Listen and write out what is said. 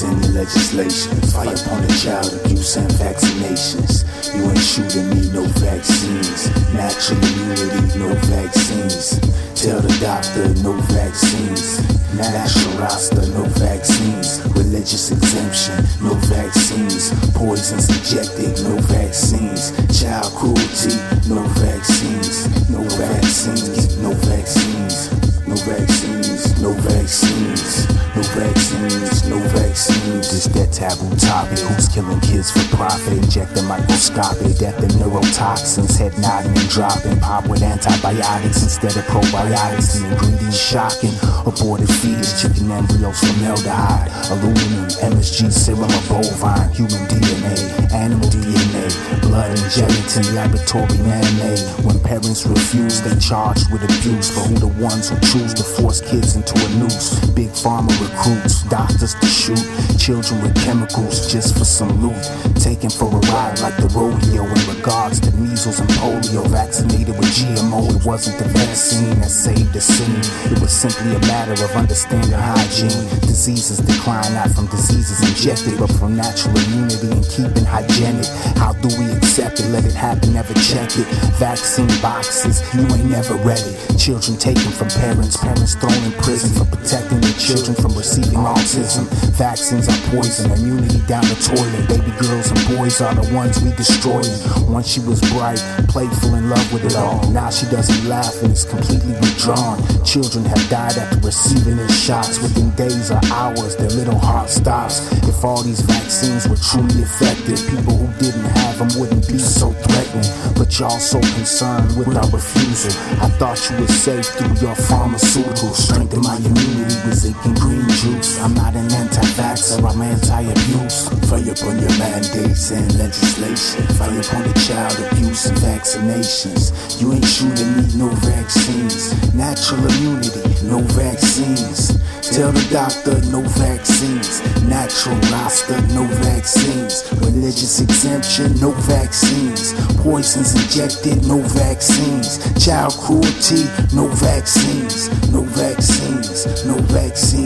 and legislation. Fire upon the child abuse and vaccinations. You ain't shooting me, no vaccines. Natural immunity, no vaccines. Tell the doctor, no vaccines. Natural roster, no vaccines. Religious exemption, no vaccines. Poisons injected, no vaccines. Child cruelty, no vaccines. No vaccines, no vaccines. No vaccines, no vaccines. No vaccines, no vaccines. No vaccines. It's that taboo topic. Who's killing kids for profit? Injecting microscopic death and neurotoxins. Head nodding and dropping. Pop with antibiotics instead of probiotics. The ingredients shocking. Aborted fetus, chicken embryos, from formaldehyde. Aluminum, MSG, serum of bovine. Human DNA, animal DNA. Blood and gelatin, laboratory man-made. When parents refuse, they charged with abuse. But who the ones who choose to force kids into a noose? Big pharma recruits, doctors to shoot, children with chemicals just for some loot. Taken for a ride like the rodeo in regards to measles and polio. Vaccinated with GMO, it wasn't the vaccine that saved the scene. It was simply a matter of understanding hygiene. Diseases decline not from diseases injected, but from natural immunity and keeping hygienic. How do we accept it? Let it happen, never check it. Vaccine boxes, you ain't never ready. Children taken from parents, parents thrown in prison for protecting children from receiving autism. Vaccines are poison, immunity down the toilet. Baby girls and boys are the ones we destroy. Once she was bright, playful, in love with it all. Now she doesn't laugh and is completely withdrawn. Children have died after receiving their shots. Within days or hours, their little heart stops. If all these vaccines were truly effective, people who didn't have them wouldn't be so threatening. But y'all so concerned with our refusal. I thought you were safe through your pharmaceuticals. Strengthen anti-vaxxer, I'm anti-abuse. Fire upon your mandates and legislation. Fire upon the child abuse and vaccinations. You ain't shooting me, no vaccines. Natural immunity, no vaccines. Tell the doctor, no vaccines. Natural roster, no vaccines. Religious exemption, no vaccines. Poisons injected, no vaccines. Child cruelty, no vaccines. No vaccines, no vaccines.